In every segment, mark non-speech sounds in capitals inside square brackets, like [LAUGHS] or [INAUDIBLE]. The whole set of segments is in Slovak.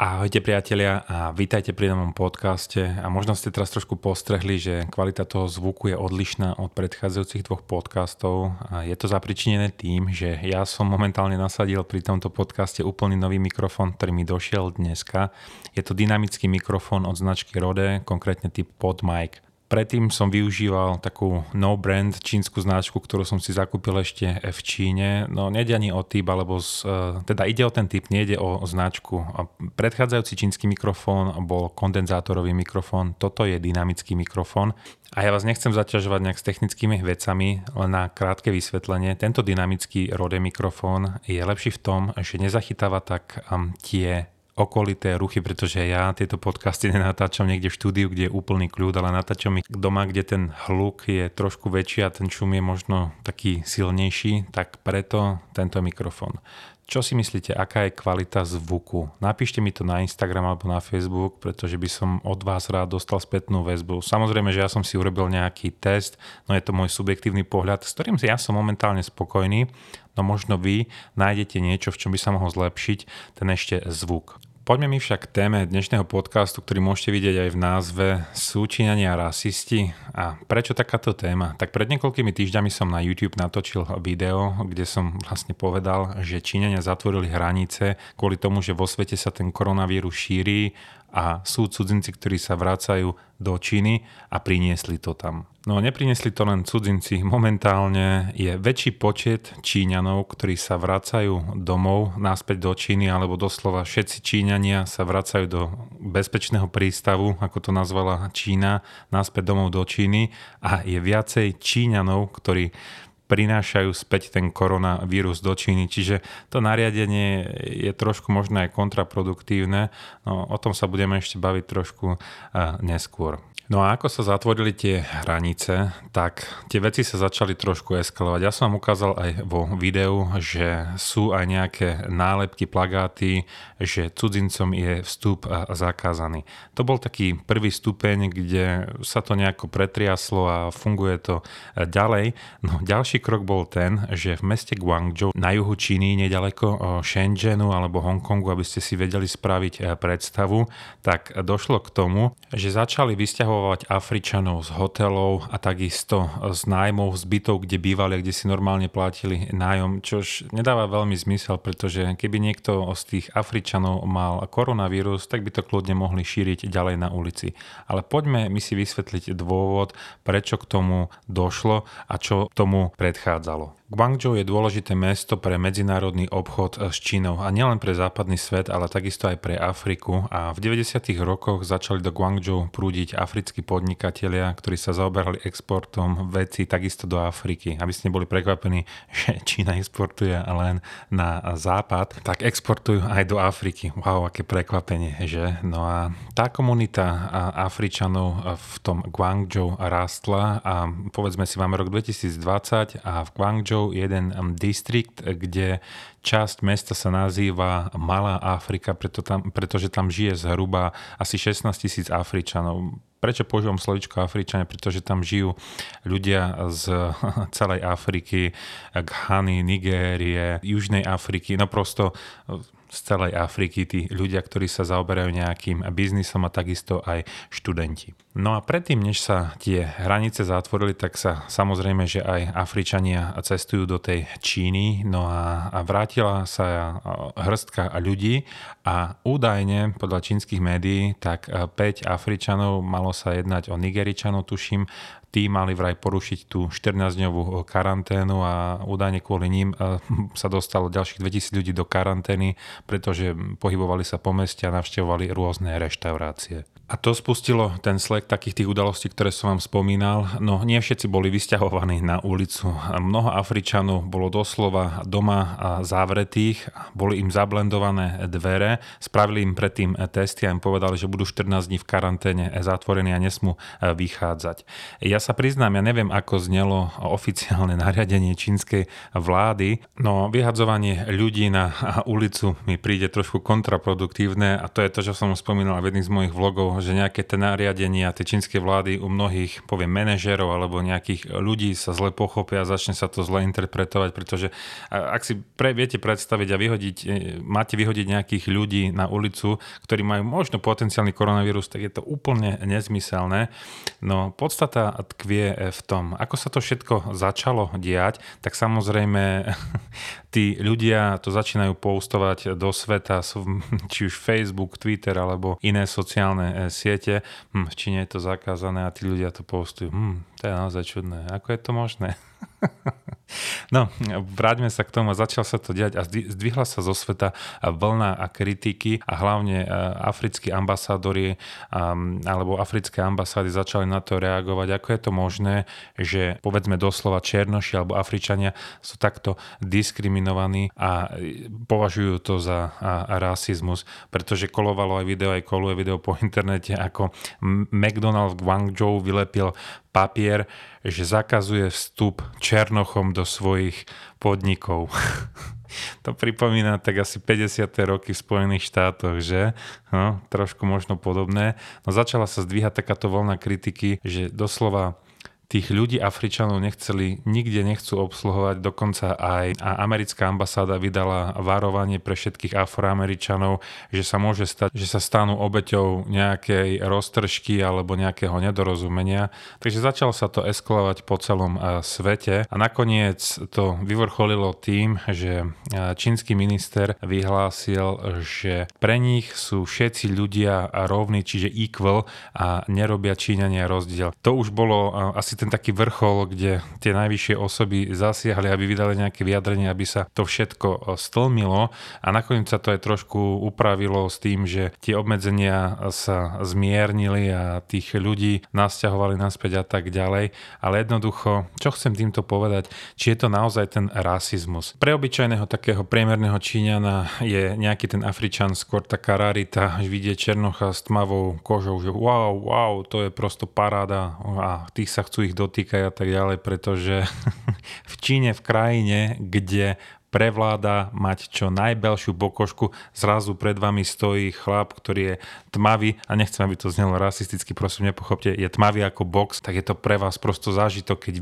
Ahojte priatelia a vítajte pri novom podcaste a možno ste teraz trošku postrehli, že kvalita toho zvuku je odlišná od predchádzajúcich dvoch podcastov a je to zapričinené tým, že ja som momentálne nasadil pri tomto podcaste úplný nový mikrofón, ktorý mi došiel dneska. Je to dynamický mikrofón od značky Rode, konkrétne typ PodMic. Predtým som využíval takú no brand čínsku značku, ktorú som si zakúpil ešte v Číne. No nejde ani o typ, alebo z, e, teda ide o ten typ, nejde o značku. Predchádzajúci čínsky mikrofón bol kondenzátorový mikrofón, toto je dynamický mikrofón. A ja vás nechcem zaťažovať nejak s technickými vecami, len na krátke vysvetlenie. Tento dynamický Rode mikrofón je lepší v tom, že nezachytáva tak tie okolité ruchy, pretože ja tieto podcasty nenatáčam niekde v štúdiu, kde je úplný kľud, ale natáčam ich doma, kde ten hluk je trošku väčší a ten šum je možno taký silnejší, tak preto tento mikrofón. Čo si myslíte, aká je kvalita zvuku? Napíšte mi to na Instagram alebo na Facebook, pretože by som od vás rád dostal spätnú väzbu. Samozrejme, že ja som si urobil nejaký test, no je to môj subjektívny pohľad, s ktorým ja som momentálne spokojný, no možno vy nájdete niečo, v čom by sa mohol zlepšiť ten ešte zvuk. Poďme mi však k téme dnešného podcastu, ktorý môžete vidieť aj v názve Sú Číňania rasisti. A prečo takáto téma? Tak pred niekoľkými týždňami som na YouTube natočil video, kde som vlastne povedal, že Číňania zatvorili hranice kvôli tomu, že vo svete sa ten koronavírus šíri a sú cudzinci, ktorí sa vracajú do Číny a priniesli to tam. No nepriniesli to len cudzinci. Momentálne je väčší počet Číňanov, ktorí sa vracajú domov naspäť do Číny, alebo doslova všetci Číňania sa vracajú do bezpečného prístavu, ako to nazvala Čína, naspäť domov do Číny a je viacej Číňanov, ktorí prinášajú späť ten koronavírus do Číny. Čiže to nariadenie je trošku možno aj kontraproduktívne. No, o tom sa budeme ešte baviť trošku neskôr. No a ako sa zatvorili tie hranice, tak tie veci sa začali trošku eskalovať. Ja som vám ukázal aj vo videu, že sú aj nejaké nálepky, plagáty, že cudzincom je vstup zakázaný. To bol taký prvý stupeň, kde sa to nejako pretriaslo a funguje to ďalej. No ďalší krok bol ten, že v meste Guangzhou na juhu Číny, nedaleko Shenzhenu alebo Hongkongu, aby ste si vedeli spraviť predstavu, tak došlo k tomu, že začali vysťahovať vysťahovať Afričanov z hotelov a takisto z nájmov, z bytov, kde bývali kde si normálne platili nájom, čož nedáva veľmi zmysel, pretože keby niekto z tých Afričanov mal koronavírus, tak by to kľudne mohli šíriť ďalej na ulici. Ale poďme my si vysvetliť dôvod, prečo k tomu došlo a čo tomu predchádzalo. Guangzhou je dôležité mesto pre medzinárodný obchod s Čínou a nielen pre západný svet, ale takisto aj pre Afriku a v 90. rokoch začali do Guangzhou prúdiť africkí podnikatelia, ktorí sa zaoberali exportom veci takisto do Afriky. Aby ste neboli prekvapení, [LAUGHS] že Čína exportuje len na západ, tak exportujú aj do Afriky. Wow, aké prekvapenie, že? No a tá komunita Afričanov v tom Guangzhou rástla a povedzme si, máme rok 2020 a v Guangzhou Guangzhou jeden distrikt, kde časť mesta sa nazýva Malá Afrika, preto tam, pretože tam žije zhruba asi 16 tisíc Afričanov. Prečo používam slovičko Afričania? Pretože tam žijú ľudia z [LAUGHS] celej Afriky, Ghany, Nigérie, Južnej Afriky, no prosto z celej Afriky, tí ľudia, ktorí sa zaoberajú nejakým biznisom a takisto aj študenti. No a predtým, než sa tie hranice zatvorili, tak sa samozrejme, že aj Afričania cestujú do tej Číny, no a, a vrátila sa hrstka ľudí a údajne podľa čínskych médií, tak 5 Afričanov malo sa jednať o Nigeričanov, tuším, tí mali vraj porušiť tú 14-dňovú karanténu a údajne kvôli ním eh, sa dostalo ďalších 2000 ľudí do karantény, pretože pohybovali sa po meste a navštevovali rôzne reštaurácie. A to spustilo ten slek takých tých udalostí, ktoré som vám spomínal. No nie všetci boli vysťahovaní na ulicu. Mnoho Afričanov bolo doslova doma zavretých, boli im zablendované dvere, spravili im predtým testy a im povedali, že budú 14 dní v karanténe zatvorení a nesmú e, vychádzať. Ja sa priznám, ja neviem, ako znelo oficiálne nariadenie čínskej vlády, no vyhadzovanie ľudí na ulicu mi príde trošku kontraproduktívne a to je to, čo som spomínal v jedných z mojich vlogov, že nejaké tie nariadenia, tie čínske vlády u mnohých, poviem, manažerov alebo nejakých ľudí sa zle pochopia a začne sa to zle interpretovať, pretože ak si pre, viete predstaviť a vyhodiť, e, máte vyhodiť nejakých ľudí na ulicu, ktorí majú možno potenciálny koronavírus, tak je to úplne nezmyselné. No podstata tkvie v tom, ako sa to všetko začalo diať, tak samozrejme [LAUGHS] tí ľudia to začínajú postovať do sveta, či už Facebook, Twitter alebo iné sociálne siete. Hm, v Číne je to zakázané a tí ľudia to postujú. Hm, to je naozaj čudné. Ako je to možné? [LAUGHS] No, vráťme sa k tomu. Začal sa to diať a zdvihla sa zo sveta vlna a kritiky a hlavne e, africkí ambasádori alebo africké ambasády začali na to reagovať. Ako je to možné, že povedzme doslova Černoši alebo Afričania sú takto diskriminovaní a považujú to za rasizmus, pretože kolovalo aj video, aj koluje video po internete, ako McDonald's v Guangzhou vylepil papier, že zakazuje vstup Černochom do svojich podnikov. [LAUGHS] to pripomína tak asi 50. roky v Spojených štátoch, že? No, trošku možno podobné. No začala sa zdvíhať takáto voľna kritiky, že doslova tých ľudí Afričanov nechceli, nikde nechcú obsluhovať, dokonca aj a americká ambasáda vydala varovanie pre všetkých Afroameričanov, že sa môže stať, že sa stanú obeťou nejakej roztržky alebo nejakého nedorozumenia. Takže začalo sa to eskalovať po celom svete a nakoniec to vyvrcholilo tým, že čínsky minister vyhlásil, že pre nich sú všetci ľudia rovní, čiže equal a nerobia Číňania rozdiel. To už bolo asi ten taký vrchol, kde tie najvyššie osoby zasiahli, aby vydali nejaké vyjadrenie, aby sa to všetko e, stlmilo a nakoniec sa to aj trošku upravilo s tým, že tie obmedzenia sa zmiernili a tých ľudí nasťahovali naspäť a tak ďalej. Ale jednoducho, čo chcem týmto povedať, či je to naozaj ten rasizmus. Pre obyčajného takého priemerného Číňana je nejaký ten Afričan skôr taká rarita, že vidie Černocha s tmavou kožou, že wow, wow, to je prosto paráda a tých sa chcú ich dotýkajú a tak ďalej, pretože [LAUGHS] v Číne, v krajine, kde prevláda mať čo najbelšiu bokošku, zrazu pred vami stojí chlap, ktorý je tmavý a nechcem, aby to znelo rasisticky, prosím nepochopte, je tmavý ako box, tak je to pre vás prosto zážitok, keď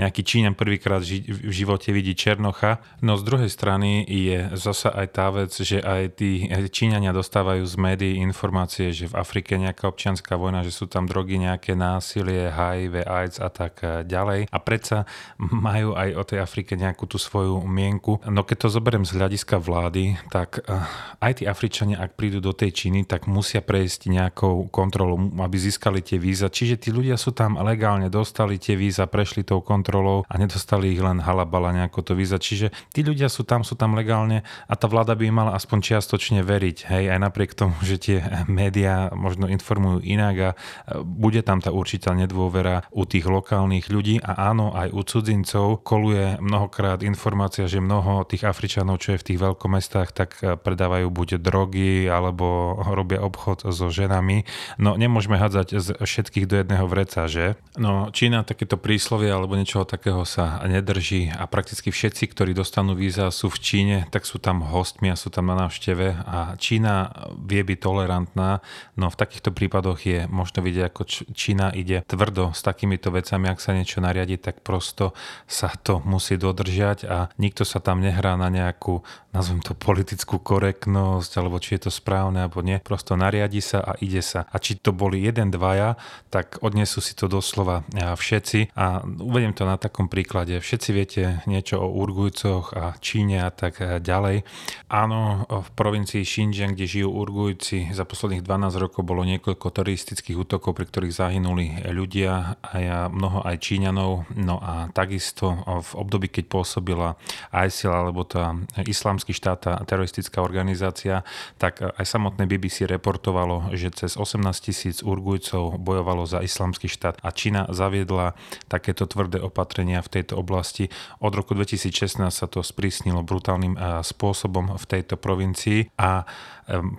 nejaký Číňan prvýkrát v živote vidí Černocha. No z druhej strany je zasa aj tá vec, že aj tí Číňania dostávajú z médií informácie, že v Afrike nejaká občianská vojna, že sú tam drogy, nejaké násilie, HIV, AIDS a tak ďalej. A predsa majú aj o tej Afrike nejakú tú svoju mienku No keď to zoberiem z hľadiska vlády, tak eh, aj tí Afričania, ak prídu do tej Číny, tak musia prejsť nejakou kontrolou, aby získali tie víza. Čiže tí ľudia sú tam legálne, dostali tie víza, prešli tou kontrolou a nedostali ich len halabala nejako to víza. Čiže tí ľudia sú tam, sú tam legálne a tá vláda by im mala aspoň čiastočne veriť. Hej, aj napriek tomu, že tie médiá možno informujú inak a eh, bude tam tá určitá nedôvera u tých lokálnych ľudí a áno, aj u cudzincov koluje mnohokrát informácia, že mnoho tých Afričanov, čo je v tých veľkomestách, tak eh, predávajú buď drogy alebo robia obchod so ženami. No nemôžeme hádzať z všetkých do jedného vreca, že? No Čína takéto príslovie alebo niečoho takého sa nedrží a prakticky všetci, ktorí dostanú víza, sú v Číne, tak sú tam hostmi a sú tam na návšteve a Čína vie byť tolerantná, no v takýchto prípadoch je možno vidieť, ako Čína ide tvrdo s takýmito vecami, ak sa niečo nariadi, tak prosto sa to musí dodržať a nikto sa tam ne nehrá na nejakú, nazvem to politickú korektnosť, alebo či je to správne, alebo nie. Prosto nariadi sa a ide sa. A či to boli jeden, dvaja, tak odnesú si to doslova všetci. A uvediem to na takom príklade. Všetci viete niečo o Urgujcoch a Číne a tak ďalej. Áno, v provincii Xinjiang, kde žijú Urgujci, za posledných 12 rokov bolo niekoľko teroristických útokov, pri ktorých zahynuli ľudia a mnoho aj Číňanov. No a takisto v období, keď pôsobila ISIL alebo tá islamský štát, tá teroristická organizácia, tak aj samotné BBC reportovalo, že cez 18 tisíc Urgujcov bojovalo za islamský štát a Čína zaviedla takéto tvrdé opatrenia v tejto oblasti. Od roku 2016 sa to sprísnilo brutálnym spôsobom v tejto provincii a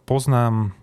poznám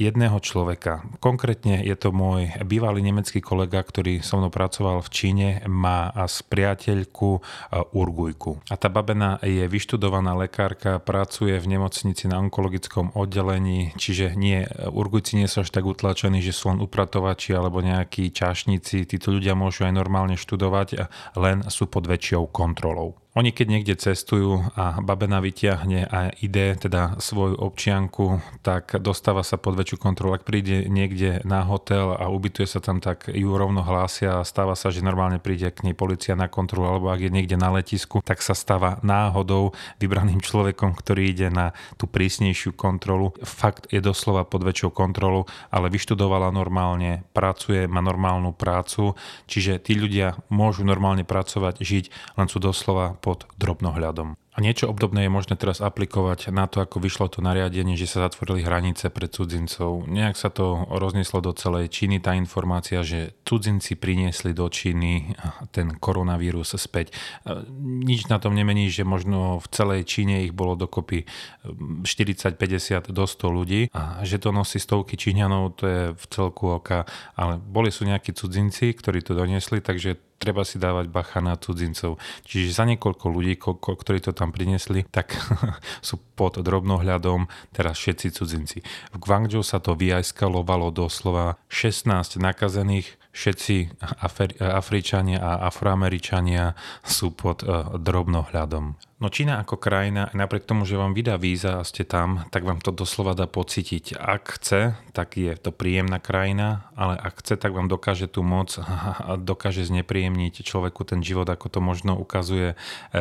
jedného človeka. Konkrétne je to môj bývalý nemecký kolega, ktorý so mnou pracoval v Číne, má s priateľku Urgujku. A tá babena je vyštudovaná lekárka, pracuje v nemocnici na onkologickom oddelení, čiže nie, Urgujci nie sú až tak utlačení, že sú len upratovači alebo nejakí čašníci. Títo ľudia môžu aj normálne študovať, len sú pod väčšou kontrolou. Oni keď niekde cestujú a babena vyťahne a ide teda svoju občianku, tak dostáva sa pod väčšiu kontrolu. Ak príde niekde na hotel a ubytuje sa tam, tak ju rovno hlásia a stáva sa, že normálne príde k nej policia na kontrolu, alebo ak je niekde na letisku, tak sa stáva náhodou vybraným človekom, ktorý ide na tú prísnejšiu kontrolu. Fakt je doslova pod väčšou kontrolu, ale vyštudovala normálne, pracuje, má normálnu prácu, čiže tí ľudia môžu normálne pracovať, žiť, len sú doslova pod drobnohľadom. A niečo obdobné je možné teraz aplikovať na to, ako vyšlo to nariadenie, že sa zatvorili hranice pre cudzincov. Nejak sa to roznieslo do celej Číny, tá informácia, že cudzinci priniesli do Číny ten koronavírus späť. Nič na tom nemení, že možno v celej Číne ich bolo dokopy 40, 50 do 100 ľudí a že to nosí stovky Číňanov, to je v celku oka, ale boli sú nejakí cudzinci, ktorí to doniesli, takže treba si dávať bacha na cudzincov. Čiže za niekoľko ľudí, koľko, ktorí to tam priniesli, tak [LAUGHS] sú pod drobnohľadom teraz všetci cudzinci. V Guangzhou sa to vyajskalovalo doslova 16 nakazených, všetci Afričania a Afroameričania sú pod eh, drobnohľadom. No Čína ako krajina, napriek tomu, že vám vydá víza a ste tam, tak vám to doslova dá pocítiť. Ak chce, tak je to príjemná krajina, ale ak chce, tak vám dokáže tú moc a dokáže znepríjemniť človeku ten život, ako to možno ukazuje e,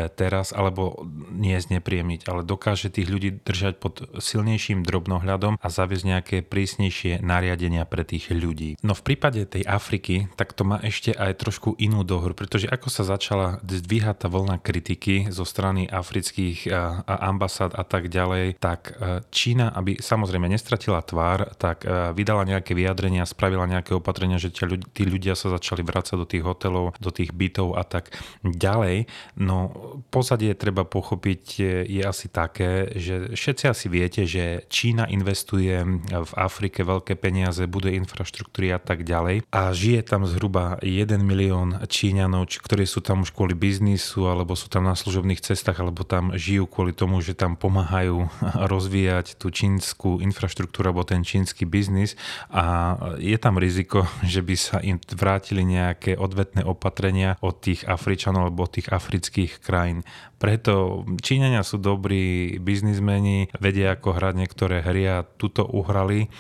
teraz, alebo nie znepríjemniť, ale dokáže tých ľudí držať pod silnejším drobnohľadom a zaviesť nejaké prísnejšie nariadenia pre tých ľudí. No v prípade tej Afriky, tak to má ešte aj trošku inú dohru, pretože ako sa začala zdvíhať tá vlna kritiky zo strany afrických ambasád a tak ďalej, tak e, Čína, aby samozrejme nestratila tvár, tak e, vydala nejaké vyjadrenia, spravila nejaké opatrenia, že tí ľudia sa začali vrácať do tých hotelov, do tých bytov a tak ďalej. No pozadie treba pochopiť je asi také, že všetci asi viete, že Čína investuje v Afrike veľké peniaze, bude infraštruktúry a tak ďalej a žije tam zhruba 1 milión Číňanov, ktorí sú tam už kvôli biznisu alebo sú tam na služobných cestách alebo tam žijú kvôli tomu, že tam pomáhajú [LAUGHS] rozvíjať tú čínsku infraštruktúru alebo ten čínsky biznis a je tam riziko, [LAUGHS] že by sa im vrátili nejaké odvetné opatrenia od tých Afričanov alebo od tých afrických krajín. Preto Číňania sú dobrí biznismeni, vedia ako hrať niektoré hry a tuto uhrali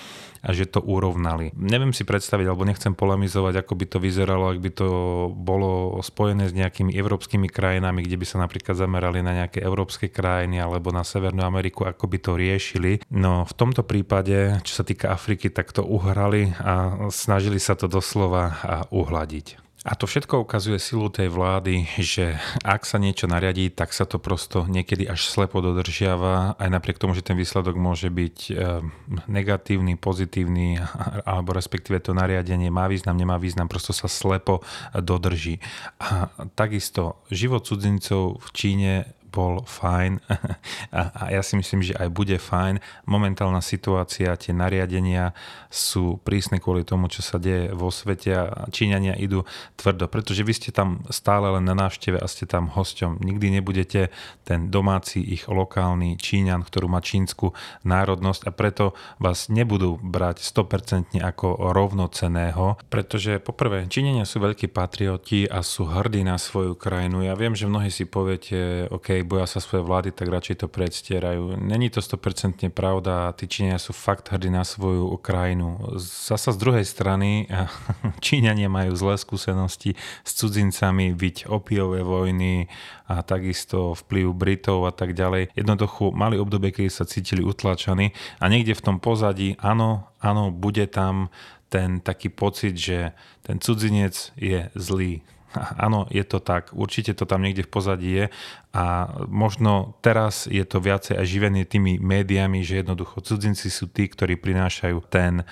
a že to urovnali. Neviem si predstaviť, alebo nechcem polemizovať, ako by to vyzeralo, ak by to bolo spojené s nejakými európskymi krajinami, kde by sa napríklad zamerali na nejaké európske krajiny alebo na Severnú Ameriku, ako by to riešili. No v tomto prípade, čo sa týka Afriky, tak to uhrali a snažili sa to doslova uhladiť. A to všetko ukazuje silu tej vlády, že ak sa niečo nariadí, tak sa to prosto niekedy až slepo dodržiava, aj napriek tomu, že ten výsledok môže byť eh, negatívny, pozitívny, alebo respektíve to nariadenie má význam, nemá význam, prosto sa slepo dodrží. A takisto život cudzincov v Číne bol fajn [LAUGHS] a, a ja si myslím, že aj bude fajn. Momentálna situácia, tie nariadenia sú prísne kvôli tomu, čo sa deje vo svete a Číňania idú tvrdo, pretože vy ste tam stále len na návšteve a ste tam hosťom. Nikdy nebudete ten domáci ich lokálny Číňan, ktorú má čínsku národnosť a preto vás nebudú brať 100% ako rovnoceného, pretože poprvé Číňania sú veľkí patrioti a sú hrdí na svoju krajinu. Ja viem, že mnohí si poviete, OK, hej, boja sa svoje vlády, tak radšej to predstierajú. Není to 100% pravda, tí Číňania sú fakt hrdí na svoju krajinu. Zasa z druhej strany [LAUGHS] Číňania majú zlé skúsenosti s cudzincami, byť opiové vojny a takisto vplyv Britov a tak ďalej. Jednoducho mali obdobie, keď sa cítili utlačaní a niekde v tom pozadí, áno, áno, bude tam ten taký pocit, že ten cudzinec je zlý, [LAUGHS] Áno, je to tak. Určite to tam niekde v pozadí je a možno teraz je to viacej aj živené tými médiami, že jednoducho cudzinci sú tí, ktorí prinášajú ten eh,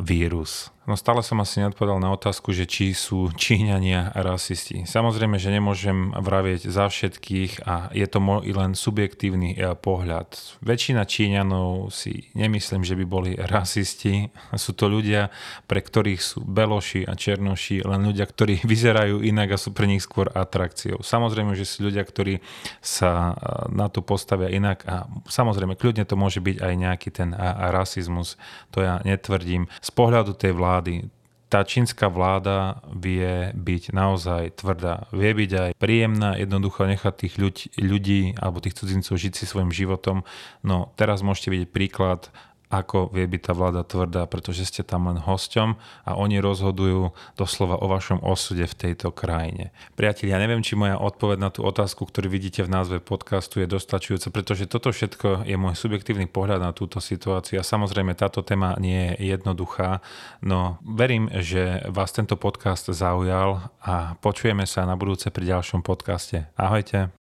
vírus. No stále som asi neodpovedal na otázku, že či sú Číňania rasisti. Samozrejme, že nemôžem vravieť za všetkých a je to len subjektívny e, pohľad. Väčšina Číňanov si nemyslím, že by boli rasisti. Sú to ľudia, pre ktorých sú beloši a černoši, len ľudia, ktorí [LAUGHS] vyzerajú inak a sú pre nich skôr atrakciou. Samozrejme, že sú ľudia, ktorí sa e, na to postavia inak a samozrejme, kľudne to môže byť aj nejaký ten rasizmus. To ja netvrdím. Z pohľadu tej vlády vlády. Tá čínska vláda vie byť naozaj tvrdá. Vie byť aj príjemná, jednoducho nechať tých ľudí, ľudí alebo tých cudzincov žiť si svojim životom. No teraz môžete vidieť príklad ako vie byť tá vláda tvrdá, pretože ste tam len hosťom a oni rozhodujú doslova o vašom osude v tejto krajine. Priatelia, ja neviem, či moja odpoveď na tú otázku, ktorú vidíte v názve podcastu, je dostačujúca, pretože toto všetko je môj subjektívny pohľad na túto situáciu a samozrejme táto téma nie je jednoduchá, no verím, že vás tento podcast zaujal a počujeme sa na budúce pri ďalšom podcaste. Ahojte.